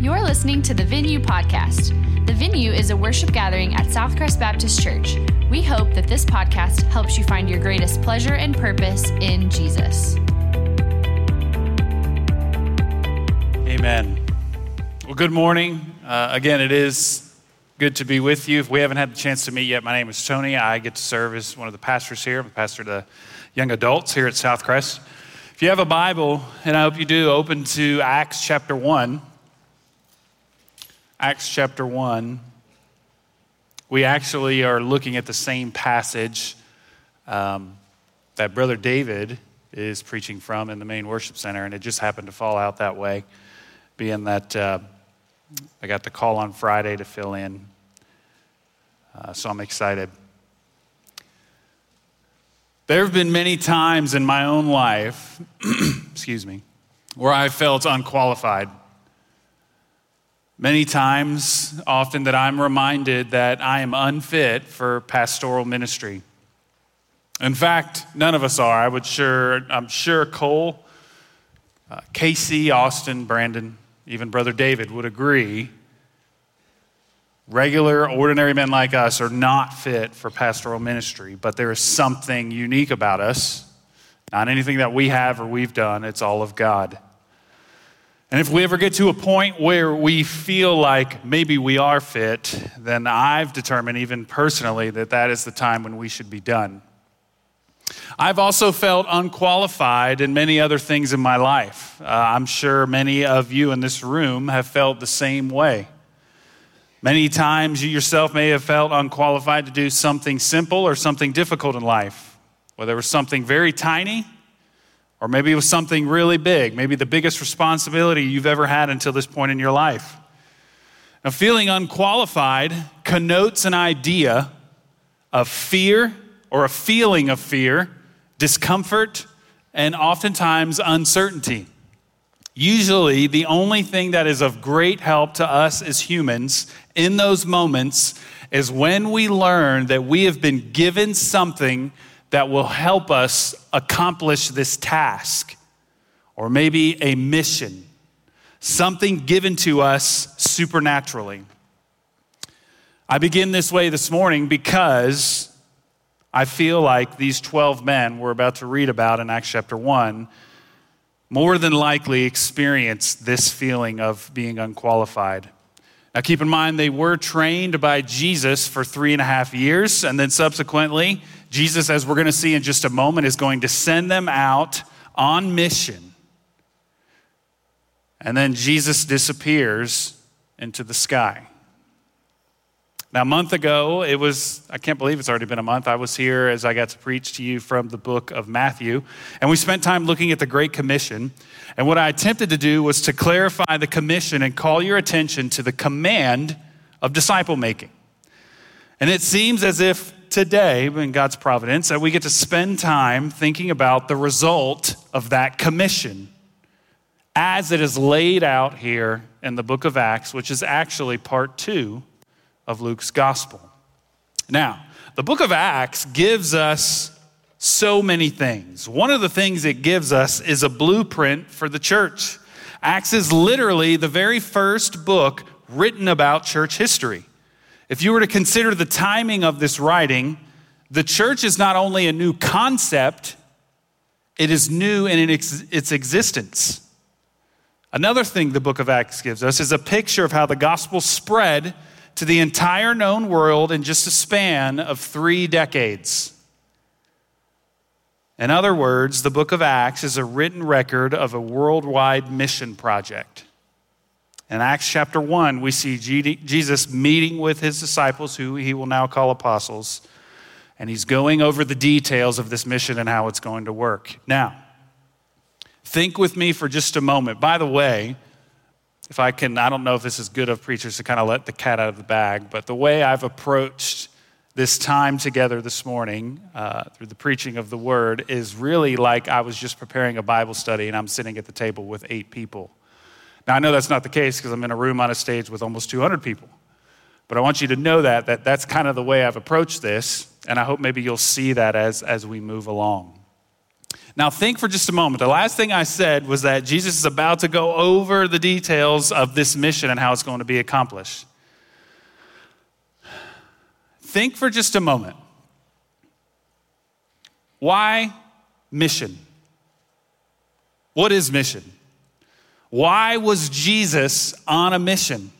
You're listening to the Venue Podcast. The Venue is a worship gathering at Southcrest Baptist Church. We hope that this podcast helps you find your greatest pleasure and purpose in Jesus. Amen. Well, good morning. Uh, again, it is good to be with you. If we haven't had the chance to meet yet, my name is Tony. I get to serve as one of the pastors here. I'm a pastor to young adults here at Southcrest. If you have a Bible, and I hope you do, open to Acts chapter 1. Acts chapter 1. We actually are looking at the same passage um, that Brother David is preaching from in the main worship center, and it just happened to fall out that way, being that uh, I got the call on Friday to fill in. Uh, so I'm excited. There have been many times in my own life, excuse me, where I felt unqualified. Many times, often, that I'm reminded that I am unfit for pastoral ministry. In fact, none of us are. I would sure, I'm sure Cole, uh, Casey, Austin, Brandon, even Brother David would agree. Regular, ordinary men like us are not fit for pastoral ministry, but there is something unique about us. Not anything that we have or we've done, it's all of God. And if we ever get to a point where we feel like maybe we are fit, then I've determined, even personally, that that is the time when we should be done. I've also felt unqualified in many other things in my life. Uh, I'm sure many of you in this room have felt the same way. Many times you yourself may have felt unqualified to do something simple or something difficult in life, whether it was something very tiny or maybe it was something really big, maybe the biggest responsibility you've ever had until this point in your life. Now, feeling unqualified connotes an idea of fear or a feeling of fear, discomfort, and oftentimes uncertainty. Usually, the only thing that is of great help to us as humans in those moments is when we learn that we have been given something that will help us accomplish this task, or maybe a mission, something given to us supernaturally. I begin this way this morning because I feel like these 12 men we're about to read about in Acts chapter 1 more than likely experienced this feeling of being unqualified. Now, keep in mind, they were trained by Jesus for three and a half years, and then subsequently, Jesus, as we're going to see in just a moment, is going to send them out on mission. And then Jesus disappears into the sky. Now, a month ago, it was, I can't believe it's already been a month. I was here as I got to preach to you from the book of Matthew. And we spent time looking at the Great Commission. And what I attempted to do was to clarify the commission and call your attention to the command of disciple making. And it seems as if today, in God's providence, that we get to spend time thinking about the result of that commission as it is laid out here in the book of Acts, which is actually part two of Luke's gospel. Now, the book of Acts gives us so many things. One of the things it gives us is a blueprint for the church. Acts is literally the very first book written about church history. If you were to consider the timing of this writing, the church is not only a new concept, it is new in its existence. Another thing the book of Acts gives us is a picture of how the gospel spread to the entire known world in just a span of three decades. In other words, the book of Acts is a written record of a worldwide mission project. In Acts chapter 1, we see Jesus meeting with his disciples, who he will now call apostles, and he's going over the details of this mission and how it's going to work. Now, think with me for just a moment. By the way, if I can, I don't know if this is good of preachers to kind of let the cat out of the bag, but the way I've approached this time together this morning uh, through the preaching of the word is really like I was just preparing a Bible study and I'm sitting at the table with eight people. Now, I know that's not the case because I'm in a room on a stage with almost 200 people. But I want you to know that, that that's kind of the way I've approached this, and I hope maybe you'll see that as, as we move along. Now, think for just a moment. The last thing I said was that Jesus is about to go over the details of this mission and how it's going to be accomplished. Think for just a moment. Why mission? What is mission? Why was Jesus on a mission?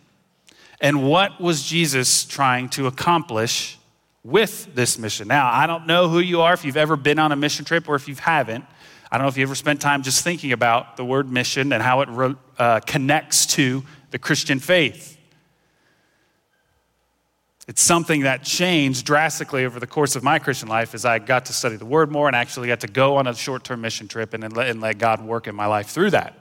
And what was Jesus trying to accomplish with this mission? Now, I don't know who you are, if you've ever been on a mission trip or if you haven't. I don't know if you ever spent time just thinking about the word mission and how it uh, connects to the Christian faith. It's something that changed drastically over the course of my Christian life as I got to study the Word more and actually got to go on a short term mission trip and, and let God work in my life through that.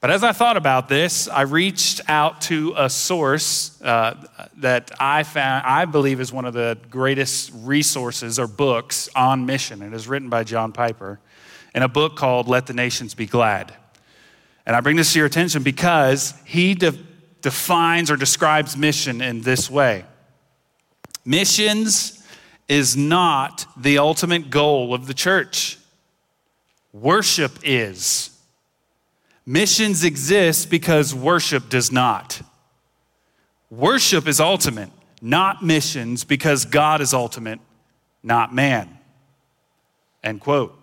But as I thought about this, I reached out to a source uh, that I found, I believe is one of the greatest resources or books on mission. It is written by John Piper in a book called Let the Nations Be Glad. And I bring this to your attention because he de- defines or describes mission in this way Missions is not the ultimate goal of the church, worship is. Missions exist because worship does not. Worship is ultimate, not missions, because God is ultimate, not man. End quote.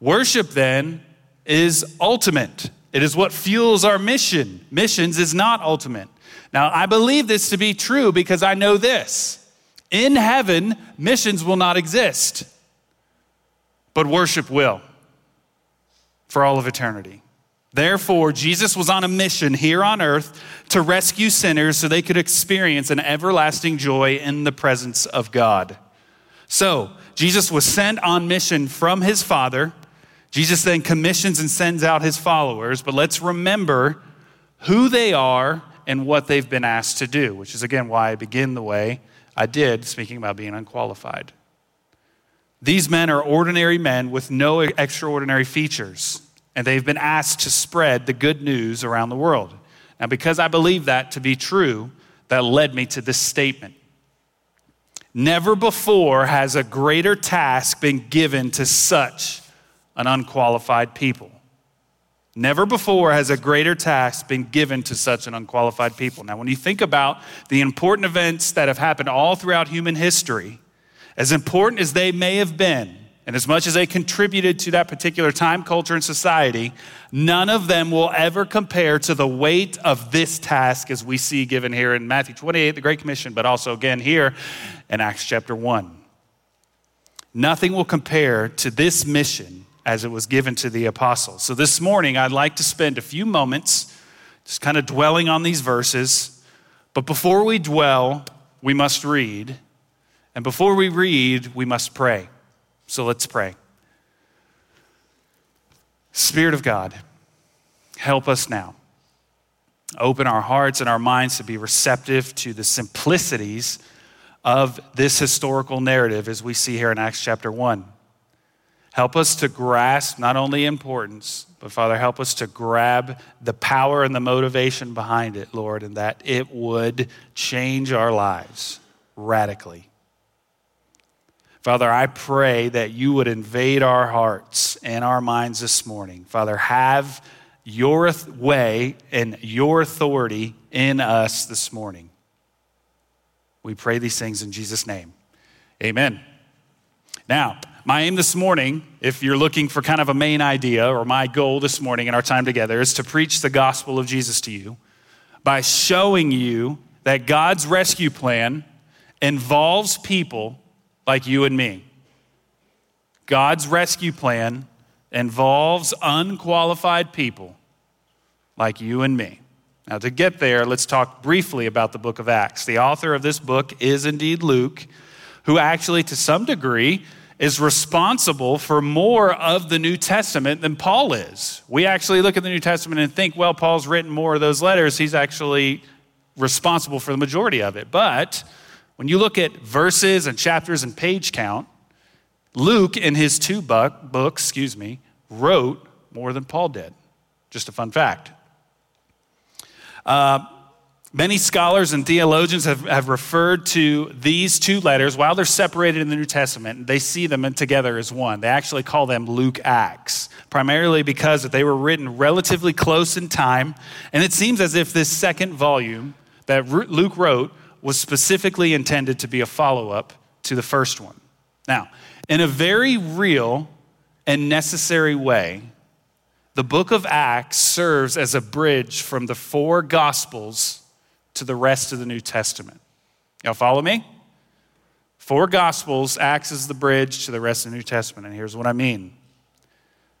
Worship then is ultimate. It is what fuels our mission. Missions is not ultimate. Now, I believe this to be true because I know this. In heaven, missions will not exist, but worship will for all of eternity. Therefore, Jesus was on a mission here on earth to rescue sinners so they could experience an everlasting joy in the presence of God. So, Jesus was sent on mission from his Father. Jesus then commissions and sends out his followers, but let's remember who they are and what they've been asked to do, which is again why I begin the way I did, speaking about being unqualified. These men are ordinary men with no extraordinary features, and they've been asked to spread the good news around the world. Now, because I believe that to be true, that led me to this statement. Never before has a greater task been given to such an unqualified people. Never before has a greater task been given to such an unqualified people. Now, when you think about the important events that have happened all throughout human history, as important as they may have been, and as much as they contributed to that particular time, culture, and society, none of them will ever compare to the weight of this task as we see given here in Matthew 28, the Great Commission, but also again here in Acts chapter 1. Nothing will compare to this mission as it was given to the apostles. So this morning, I'd like to spend a few moments just kind of dwelling on these verses. But before we dwell, we must read. And before we read, we must pray. So let's pray. Spirit of God, help us now. Open our hearts and our minds to be receptive to the simplicities of this historical narrative as we see here in Acts chapter 1. Help us to grasp not only importance, but Father, help us to grab the power and the motivation behind it, Lord, and that it would change our lives radically. Father, I pray that you would invade our hearts and our minds this morning. Father, have your way and your authority in us this morning. We pray these things in Jesus' name. Amen. Now, my aim this morning, if you're looking for kind of a main idea, or my goal this morning in our time together, is to preach the gospel of Jesus to you by showing you that God's rescue plan involves people like you and me. God's rescue plan involves unqualified people like you and me. Now, to get there, let's talk briefly about the book of Acts. The author of this book is indeed Luke, who actually, to some degree, is responsible for more of the New Testament than Paul is. We actually look at the New Testament and think, well, Paul's written more of those letters. He's actually responsible for the majority of it. But when you look at verses and chapters and page count, Luke, in his two book, books, excuse me, wrote more than Paul did. Just a fun fact. Uh, Many scholars and theologians have, have referred to these two letters, while they're separated in the New Testament, they see them together as one. They actually call them Luke Acts, primarily because they were written relatively close in time. And it seems as if this second volume that Luke wrote was specifically intended to be a follow up to the first one. Now, in a very real and necessary way, the book of Acts serves as a bridge from the four Gospels to the rest of the New Testament. Y'all follow me? Four Gospels acts is the bridge to the rest of the New Testament, and here's what I mean.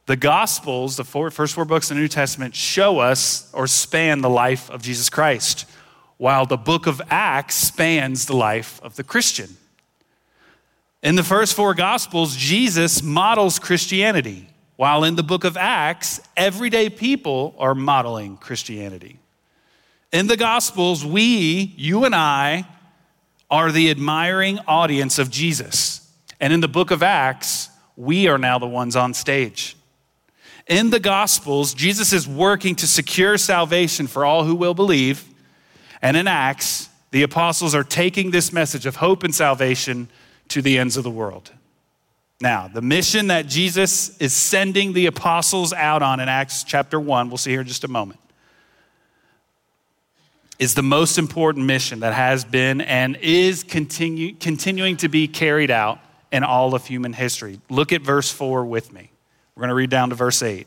The Gospels, the four, first four books of the New Testament, show us or span the life of Jesus Christ, while the book of Acts spans the life of the Christian. In the first four Gospels, Jesus models Christianity, while in the book of Acts, everyday people are modeling Christianity. In the Gospels, we, you and I, are the admiring audience of Jesus. And in the book of Acts, we are now the ones on stage. In the Gospels, Jesus is working to secure salvation for all who will believe. And in Acts, the apostles are taking this message of hope and salvation to the ends of the world. Now, the mission that Jesus is sending the apostles out on in Acts chapter 1, we'll see here in just a moment, is the most important mission that has been and is continue, continuing to be carried out in all of human history. Look at verse 4 with me. We're going to read down to verse 8.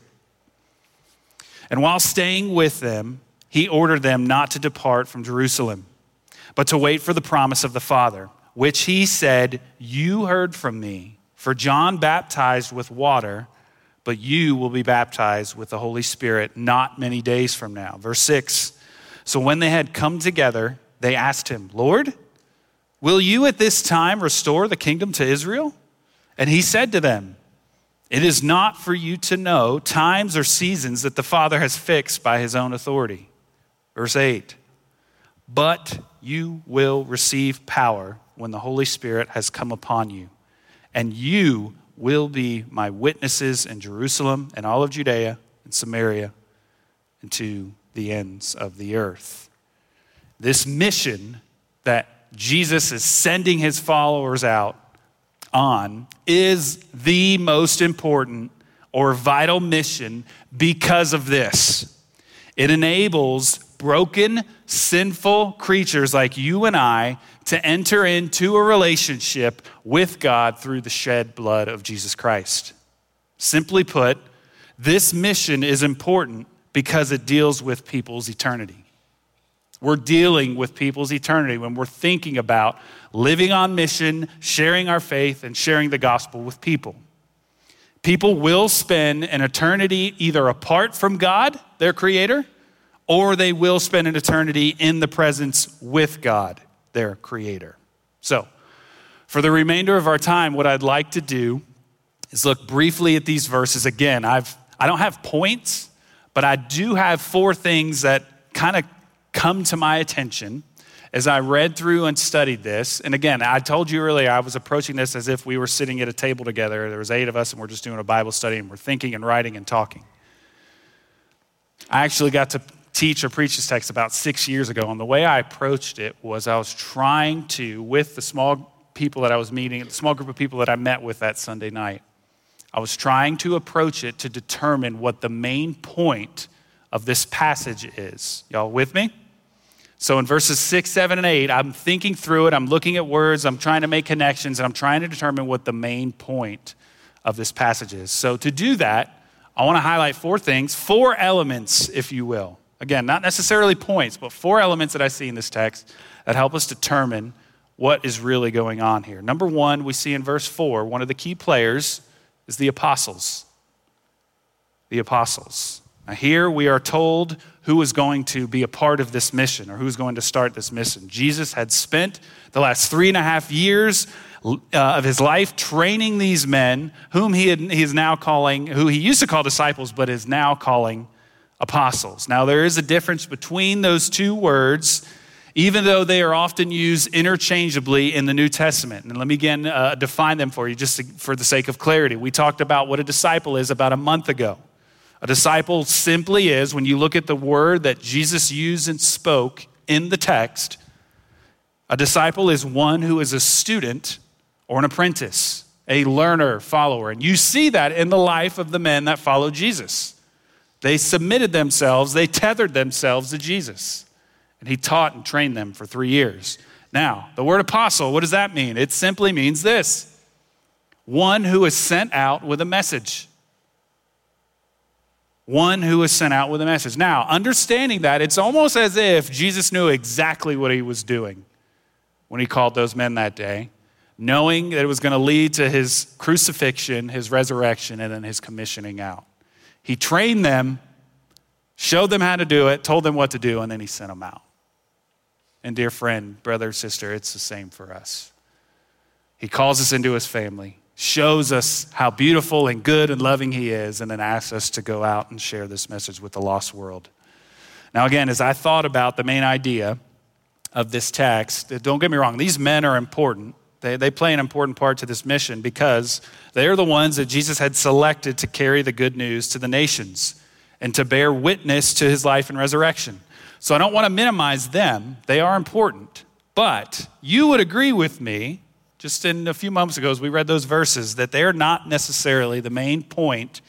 And while staying with them, he ordered them not to depart from Jerusalem, but to wait for the promise of the Father, which he said, You heard from me. For John baptized with water, but you will be baptized with the Holy Spirit not many days from now. Verse 6 so when they had come together, they asked him, Lord, will you at this time restore the kingdom to Israel? And he said to them, It is not for you to know times or seasons that the Father has fixed by his own authority. Verse 8, but you will receive power when the Holy Spirit has come upon you, and you will be my witnesses in Jerusalem and all of Judea and Samaria and to the ends of the earth. This mission that Jesus is sending his followers out on is the most important or vital mission because of this. It enables broken, sinful creatures like you and I to enter into a relationship with God through the shed blood of Jesus Christ. Simply put, this mission is important because it deals with people's eternity. We're dealing with people's eternity when we're thinking about living on mission, sharing our faith, and sharing the gospel with people. People will spend an eternity either apart from God, their creator, or they will spend an eternity in the presence with God, their creator. So, for the remainder of our time, what I'd like to do is look briefly at these verses. Again, I've, I don't have points. But I do have four things that kind of come to my attention as I read through and studied this. And again, I told you earlier I was approaching this as if we were sitting at a table together. There was eight of us and we're just doing a Bible study and we're thinking and writing and talking. I actually got to teach or preach this text about six years ago. And the way I approached it was I was trying to, with the small people that I was meeting, the small group of people that I met with that Sunday night, I was trying to approach it to determine what the main point of this passage is. Y'all with me? So in verses six, seven, and eight, I'm thinking through it, I'm looking at words, I'm trying to make connections, and I'm trying to determine what the main point of this passage is. So to do that, I want to highlight four things, four elements, if you will. Again, not necessarily points, but four elements that I see in this text that help us determine what is really going on here. Number one, we see in verse four, one of the key players is the apostles. The apostles. Now, here we are told who is going to be a part of this mission or who's going to start this mission. Jesus had spent the last three and a half years uh, of his life training these men, whom he, had, he is now calling, who he used to call disciples, but is now calling apostles. Now, there is a difference between those two words even though they are often used interchangeably in the New Testament. And let me again uh, define them for you just to, for the sake of clarity. We talked about what a disciple is about a month ago. A disciple simply is, when you look at the word that Jesus used and spoke in the text, a disciple is one who is a student or an apprentice, a learner, follower. And you see that in the life of the men that followed Jesus. They submitted themselves, they tethered themselves to Jesus. And he taught and trained them for three years. Now, the word apostle, what does that mean? It simply means this one who is sent out with a message. One who is sent out with a message. Now, understanding that, it's almost as if Jesus knew exactly what he was doing when he called those men that day, knowing that it was going to lead to his crucifixion, his resurrection, and then his commissioning out. He trained them, showed them how to do it, told them what to do, and then he sent them out. And, dear friend, brother, sister, it's the same for us. He calls us into his family, shows us how beautiful and good and loving he is, and then asks us to go out and share this message with the lost world. Now, again, as I thought about the main idea of this text, don't get me wrong, these men are important. They, they play an important part to this mission because they are the ones that Jesus had selected to carry the good news to the nations and to bear witness to his life and resurrection. So I don't want to minimize them, they are important. But you would agree with me, just in a few moments ago as we read those verses, that they are not necessarily the main point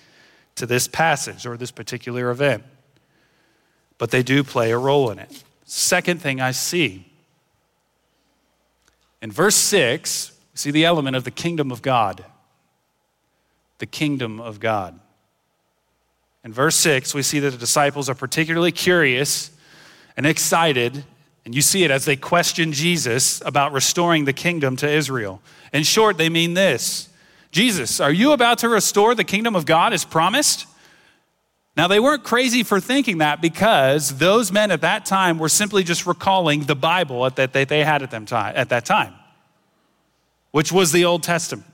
to this passage or this particular event. But they do play a role in it. Second thing I see in verse 6, we see the element of the kingdom of God. The kingdom of God. In verse 6, we see that the disciples are particularly curious and excited, and you see it as they question Jesus about restoring the kingdom to Israel. In short, they mean this Jesus, are you about to restore the kingdom of God as promised? Now, they weren't crazy for thinking that because those men at that time were simply just recalling the Bible that they had at, them time, at that time, which was the Old Testament.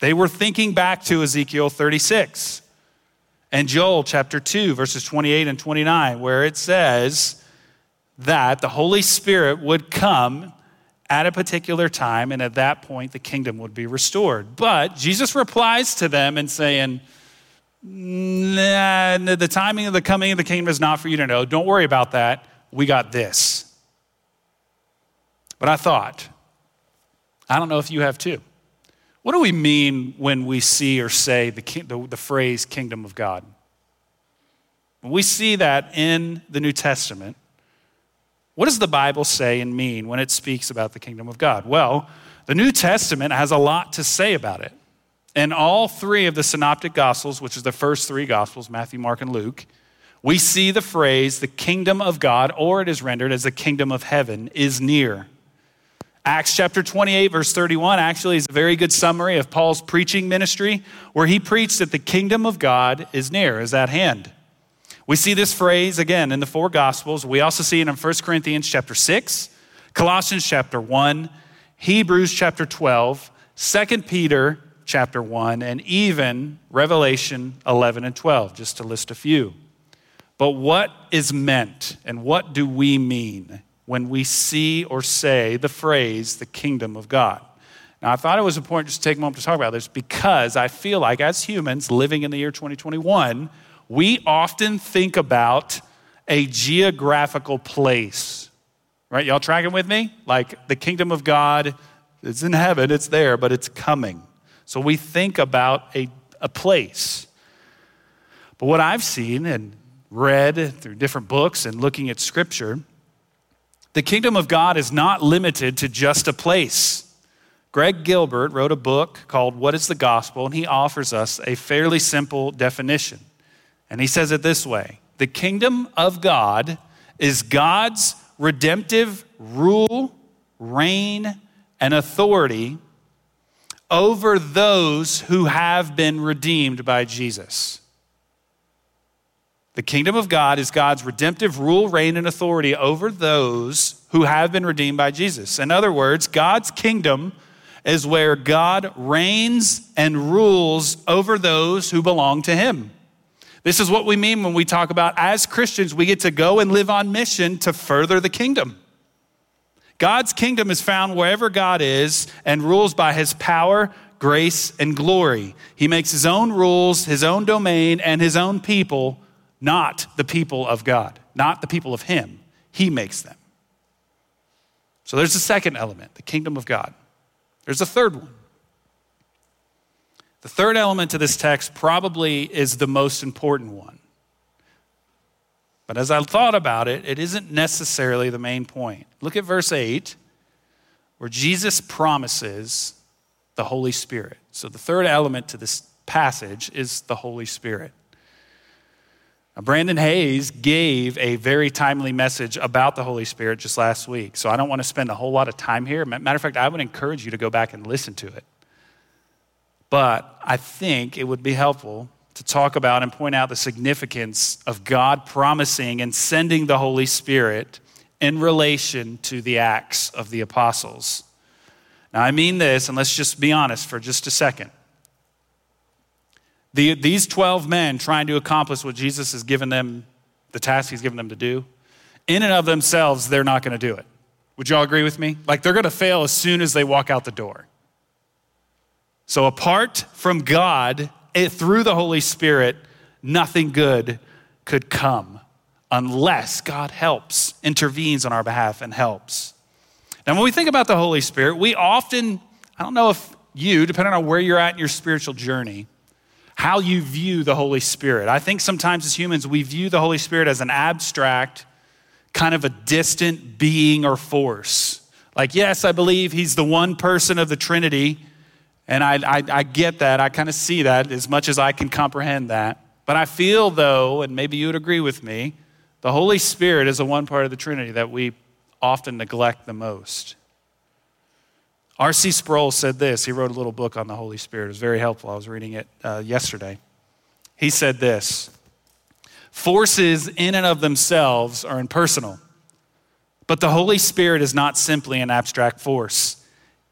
They were thinking back to Ezekiel 36 and Joel chapter 2, verses 28 and 29, where it says that the Holy Spirit would come at a particular time, and at that point, the kingdom would be restored. But Jesus replies to them and saying, nah, the timing of the coming of the kingdom is not for you to know. Don't worry about that. We got this. But I thought, I don't know if you have too. What do we mean when we see or say the, the, the phrase kingdom of God? When we see that in the New Testament, what does the Bible say and mean when it speaks about the kingdom of God? Well, the New Testament has a lot to say about it. In all three of the synoptic gospels, which is the first three gospels, Matthew, Mark, and Luke, we see the phrase the kingdom of God, or it is rendered as the kingdom of heaven, is near. Acts chapter 28, verse 31, actually is a very good summary of Paul's preaching ministry, where he preached that the kingdom of God is near, is at hand. We see this phrase again in the four gospels. We also see it in 1 Corinthians chapter 6, Colossians chapter 1, Hebrews chapter 12, 2 Peter chapter 1, and even Revelation 11 and 12, just to list a few. But what is meant and what do we mean when we see or say the phrase, the kingdom of God? Now, I thought it was important just to take a moment to talk about this because I feel like as humans living in the year 2021, we often think about a geographical place. Right? Y'all tracking with me? Like the kingdom of God, it's in heaven, it's there, but it's coming. So we think about a, a place. But what I've seen and read through different books and looking at scripture, the kingdom of God is not limited to just a place. Greg Gilbert wrote a book called What is the Gospel, and he offers us a fairly simple definition. And he says it this way The kingdom of God is God's redemptive rule, reign, and authority over those who have been redeemed by Jesus. The kingdom of God is God's redemptive rule, reign, and authority over those who have been redeemed by Jesus. In other words, God's kingdom is where God reigns and rules over those who belong to Him. This is what we mean when we talk about as Christians, we get to go and live on mission to further the kingdom. God's kingdom is found wherever God is and rules by his power, grace, and glory. He makes his own rules, his own domain, and his own people, not the people of God, not the people of him. He makes them. So there's the second element, the kingdom of God. There's a third one. The third element to this text probably is the most important one. But as I thought about it, it isn't necessarily the main point. Look at verse 8, where Jesus promises the Holy Spirit. So the third element to this passage is the Holy Spirit. Now, Brandon Hayes gave a very timely message about the Holy Spirit just last week. So I don't want to spend a whole lot of time here. Matter of fact, I would encourage you to go back and listen to it. But I think it would be helpful to talk about and point out the significance of God promising and sending the Holy Spirit in relation to the acts of the apostles. Now, I mean this, and let's just be honest for just a second. The, these 12 men trying to accomplish what Jesus has given them, the task he's given them to do, in and of themselves, they're not going to do it. Would you all agree with me? Like they're going to fail as soon as they walk out the door. So, apart from God, it, through the Holy Spirit, nothing good could come unless God helps, intervenes on our behalf, and helps. Now, when we think about the Holy Spirit, we often, I don't know if you, depending on where you're at in your spiritual journey, how you view the Holy Spirit. I think sometimes as humans, we view the Holy Spirit as an abstract, kind of a distant being or force. Like, yes, I believe he's the one person of the Trinity and I, I, I get that. I kind of see that as much as I can comprehend that. But I feel, though, and maybe you would agree with me, the Holy Spirit is the one part of the Trinity that we often neglect the most. R.C. Sproul said this. He wrote a little book on the Holy Spirit. It was very helpful. I was reading it uh, yesterday. He said this Forces in and of themselves are impersonal, but the Holy Spirit is not simply an abstract force.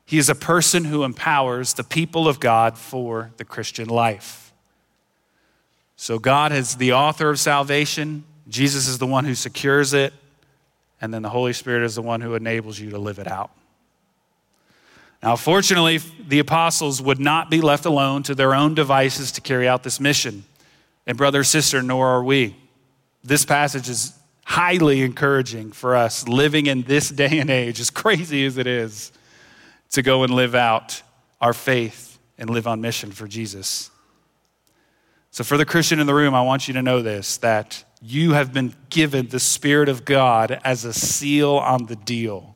He is a person who empowers the people of God for the Christian life. So, God is the author of salvation, Jesus is the one who secures it, and then the Holy Spirit is the one who enables you to live it out. Now, fortunately, the apostles would not be left alone to their own devices to carry out this mission. And, brother, sister, nor are we. This passage is highly encouraging for us living in this day and age, as crazy as it is to go and live out our faith and live on mission for Jesus. So, for the Christian in the room, I want you to know this that you have been given the Spirit of God as a seal on the deal.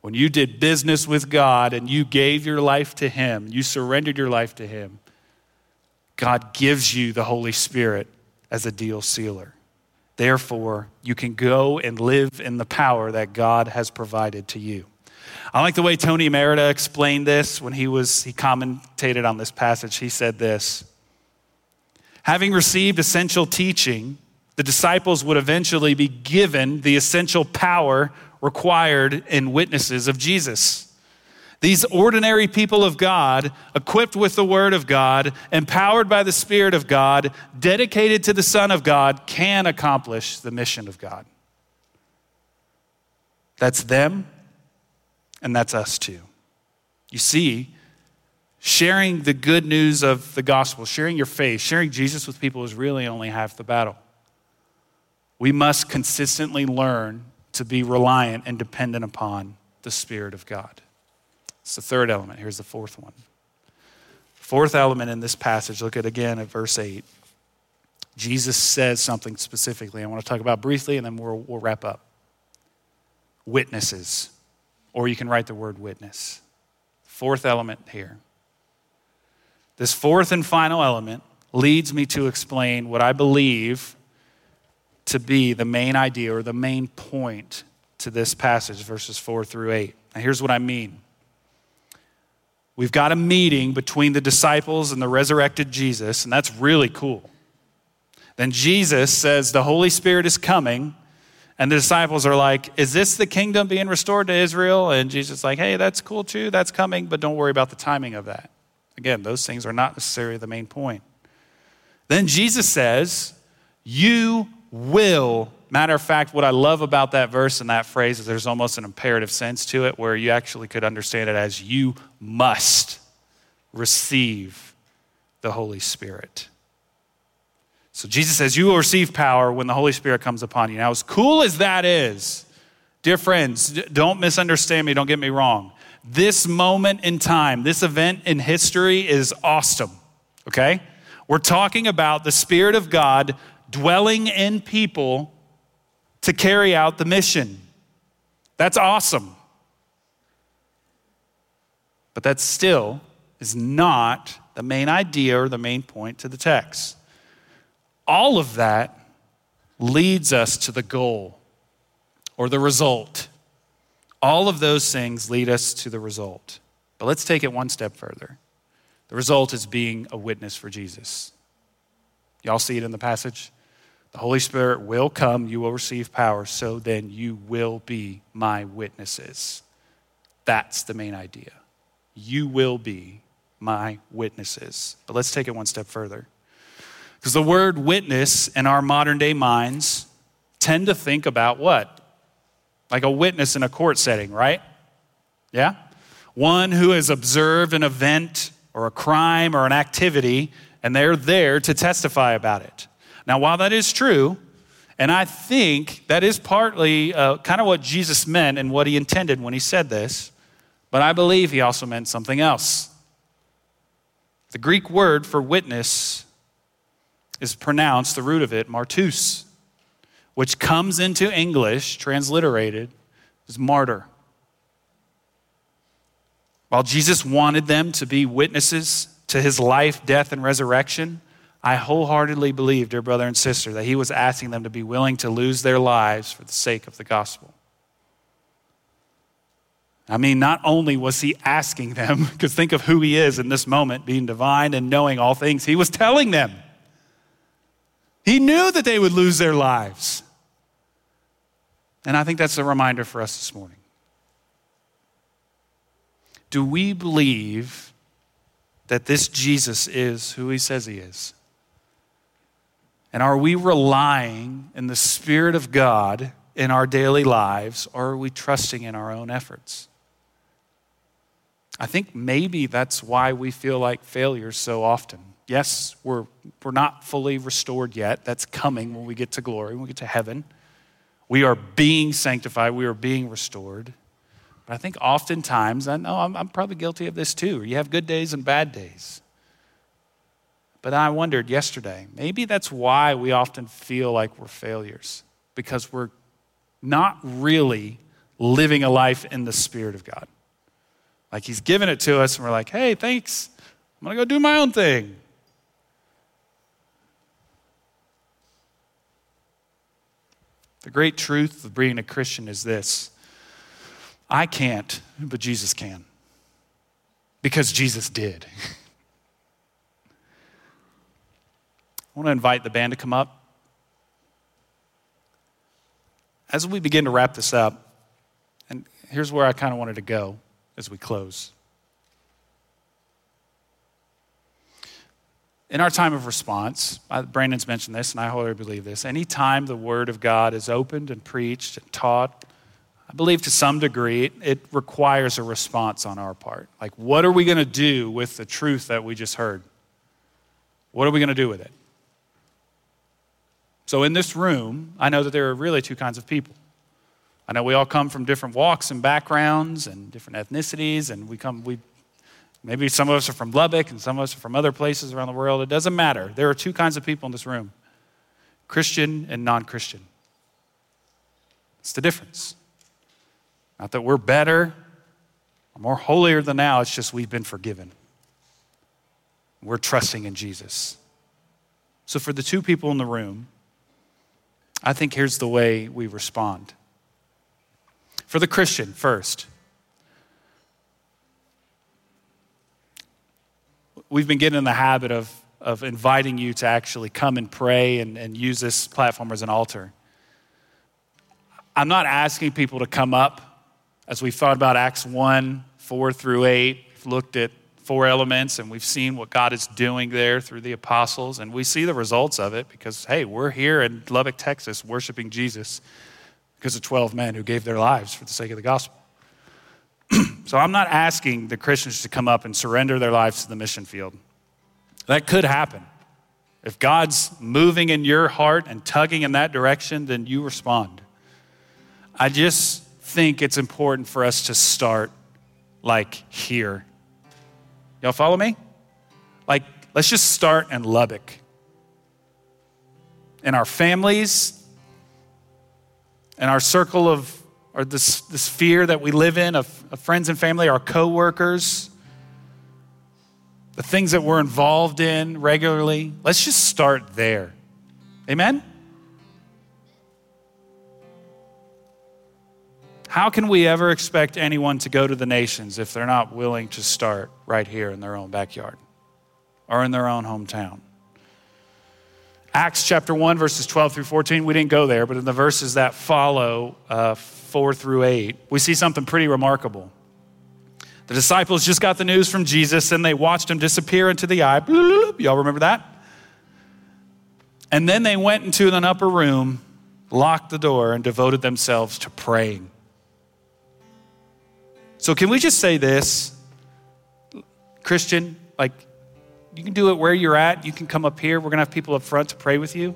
When you did business with God and you gave your life to Him, you surrendered your life to Him, God gives you the Holy Spirit as a deal sealer. Therefore, you can go and live in the power that God has provided to you. I like the way Tony Merida explained this when he was he commentated on this passage. He said this: Having received essential teaching, the disciples would eventually be given the essential power required in witnesses of Jesus. These ordinary people of God, equipped with the Word of God, empowered by the Spirit of God, dedicated to the Son of God, can accomplish the mission of God. That's them and that's us too. You see, sharing the good news of the gospel, sharing your faith, sharing Jesus with people is really only half the battle. We must consistently learn to be reliant and dependent upon the Spirit of God. It's the third element. Here's the fourth one. Fourth element in this passage, look at again at verse 8. Jesus says something specifically I want to talk about briefly, and then we'll, we'll wrap up. Witnesses or you can write the word witness. Fourth element here. This fourth and final element leads me to explain what I believe to be the main idea or the main point to this passage, verses 4 through 8. Now, here's what I mean. We've got a meeting between the disciples and the resurrected Jesus, and that's really cool. Then Jesus says, The Holy Spirit is coming, and the disciples are like, Is this the kingdom being restored to Israel? And Jesus is like, Hey, that's cool too. That's coming, but don't worry about the timing of that. Again, those things are not necessarily the main point. Then Jesus says, You will. Matter of fact, what I love about that verse and that phrase is there's almost an imperative sense to it where you actually could understand it as you must receive the Holy Spirit. So Jesus says, You will receive power when the Holy Spirit comes upon you. Now, as cool as that is, Dear friends, don't misunderstand me, don't get me wrong. This moment in time, this event in history is awesome, okay? We're talking about the Spirit of God dwelling in people to carry out the mission. That's awesome. But that still is not the main idea or the main point to the text. All of that leads us to the goal or the result. All of those things lead us to the result. But let's take it one step further. The result is being a witness for Jesus. Y'all see it in the passage? The Holy Spirit will come, you will receive power, so then you will be my witnesses. That's the main idea. You will be my witnesses. But let's take it one step further. Because the word witness in our modern day minds tend to think about what? Like a witness in a court setting, right? Yeah? One who has observed an event or a crime or an activity and they're there to testify about it. Now, while that is true, and I think that is partly uh, kind of what Jesus meant and what he intended when he said this, but I believe he also meant something else. The Greek word for witness is pronounced, the root of it, martus, which comes into English, transliterated, as martyr. While Jesus wanted them to be witnesses to his life, death, and resurrection, I wholeheartedly believe, dear brother and sister, that he was asking them to be willing to lose their lives for the sake of the gospel. I mean, not only was he asking them, because think of who he is in this moment, being divine and knowing all things, he was telling them. He knew that they would lose their lives. And I think that's a reminder for us this morning. Do we believe that this Jesus is who he says he is? And are we relying in the Spirit of God in our daily lives, or are we trusting in our own efforts? I think maybe that's why we feel like failures so often. Yes, we're, we're not fully restored yet. That's coming when we get to glory, when we get to heaven. We are being sanctified, we are being restored. But I think oftentimes, I know I'm, I'm probably guilty of this too. You have good days and bad days. But I wondered yesterday, maybe that's why we often feel like we're failures, because we're not really living a life in the Spirit of God. Like He's given it to us, and we're like, hey, thanks. I'm going to go do my own thing. The great truth of being a Christian is this I can't, but Jesus can. Because Jesus did. I want to invite the band to come up. As we begin to wrap this up, and here's where I kind of wanted to go as we close. In our time of response, Brandon's mentioned this, and I wholly believe this. Anytime the Word of God is opened and preached and taught, I believe to some degree it requires a response on our part. Like, what are we going to do with the truth that we just heard? What are we going to do with it? So, in this room, I know that there are really two kinds of people. I know we all come from different walks and backgrounds and different ethnicities, and we come, we, maybe some of us are from Lubbock and some of us are from other places around the world. It doesn't matter. There are two kinds of people in this room Christian and non Christian. It's the difference. Not that we're better or more holier than now, it's just we've been forgiven. We're trusting in Jesus. So, for the two people in the room, I think here's the way we respond. For the Christian, first, we've been getting in the habit of, of inviting you to actually come and pray and, and use this platform as an altar. I'm not asking people to come up as we've thought about Acts 1, 4 through 8, looked at four elements, and we've seen what God is doing there through the apostles, and we see the results of it because, hey, we're here in Lubbock, Texas, worshiping Jesus because of 12 men who gave their lives for the sake of the gospel. so I'm not asking the Christians to come up and surrender their lives to the mission field. That could happen. If God's moving in your heart and tugging in that direction, then you respond. I just think it's important for us to start like here. Y'all follow me? Like, let's just start in Lubbock. In our families, in our circle of, or this, this sphere that we live in of, of friends and family, our coworkers, the things that we're involved in regularly. Let's just start there. Amen? How can we ever expect anyone to go to the nations if they're not willing to start right here in their own backyard or in their own hometown? Acts chapter 1, verses 12 through 14, we didn't go there, but in the verses that follow, uh, 4 through 8, we see something pretty remarkable. The disciples just got the news from Jesus and they watched him disappear into the eye. Y'all remember that? And then they went into an upper room, locked the door, and devoted themselves to praying. So, can we just say this? Christian, like, you can do it where you're at. You can come up here. We're going to have people up front to pray with you.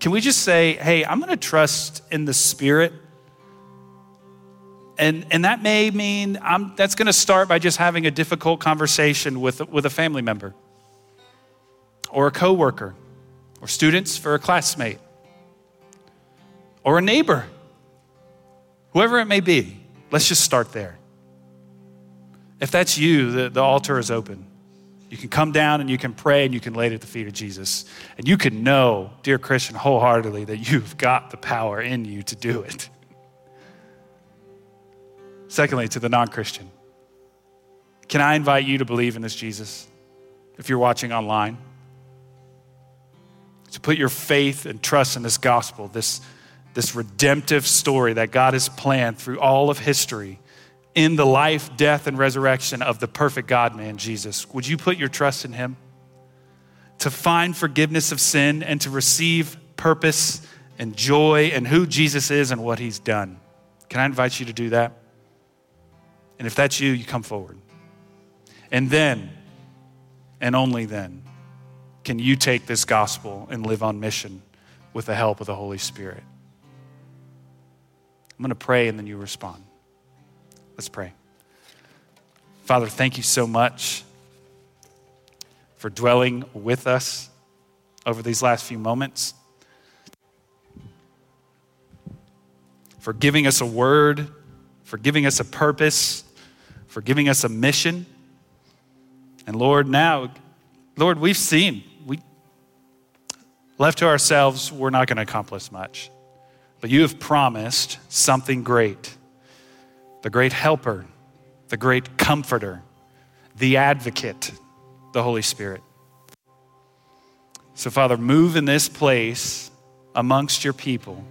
Can we just say, hey, I'm going to trust in the Spirit? And, and that may mean I'm, that's going to start by just having a difficult conversation with, with a family member or a coworker or students for a classmate or a neighbor, whoever it may be. Let's just start there. If that's you, the, the altar is open. You can come down and you can pray and you can lay it at the feet of Jesus. And you can know, dear Christian, wholeheartedly that you've got the power in you to do it. Secondly, to the non Christian, can I invite you to believe in this Jesus if you're watching online? To put your faith and trust in this gospel, this, this redemptive story that God has planned through all of history in the life, death, and resurrection of the perfect God man, Jesus. Would you put your trust in him? To find forgiveness of sin and to receive purpose and joy and who Jesus is and what he's done. Can I invite you to do that? And if that's you, you come forward. And then, and only then, can you take this gospel and live on mission with the help of the Holy Spirit. I'm going to pray and then you respond. Let's pray. Father, thank you so much for dwelling with us over these last few moments, for giving us a word, for giving us a purpose, for giving us a mission. And Lord, now, Lord, we've seen, we left to ourselves, we're not going to accomplish much. But you have promised something great the great helper, the great comforter, the advocate, the Holy Spirit. So, Father, move in this place amongst your people.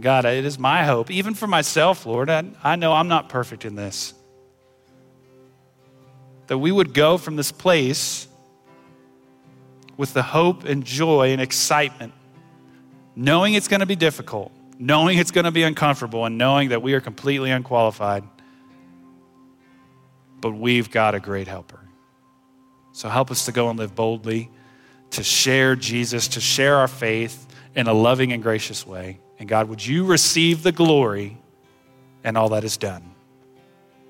God, it is my hope, even for myself, Lord. I, I know I'm not perfect in this. That we would go from this place with the hope and joy and excitement, knowing it's going to be difficult, knowing it's going to be uncomfortable and knowing that we are completely unqualified, but we've got a great helper. So help us to go and live boldly, to share Jesus, to share our faith in a loving and gracious way. And God, would you receive the glory and all that is done?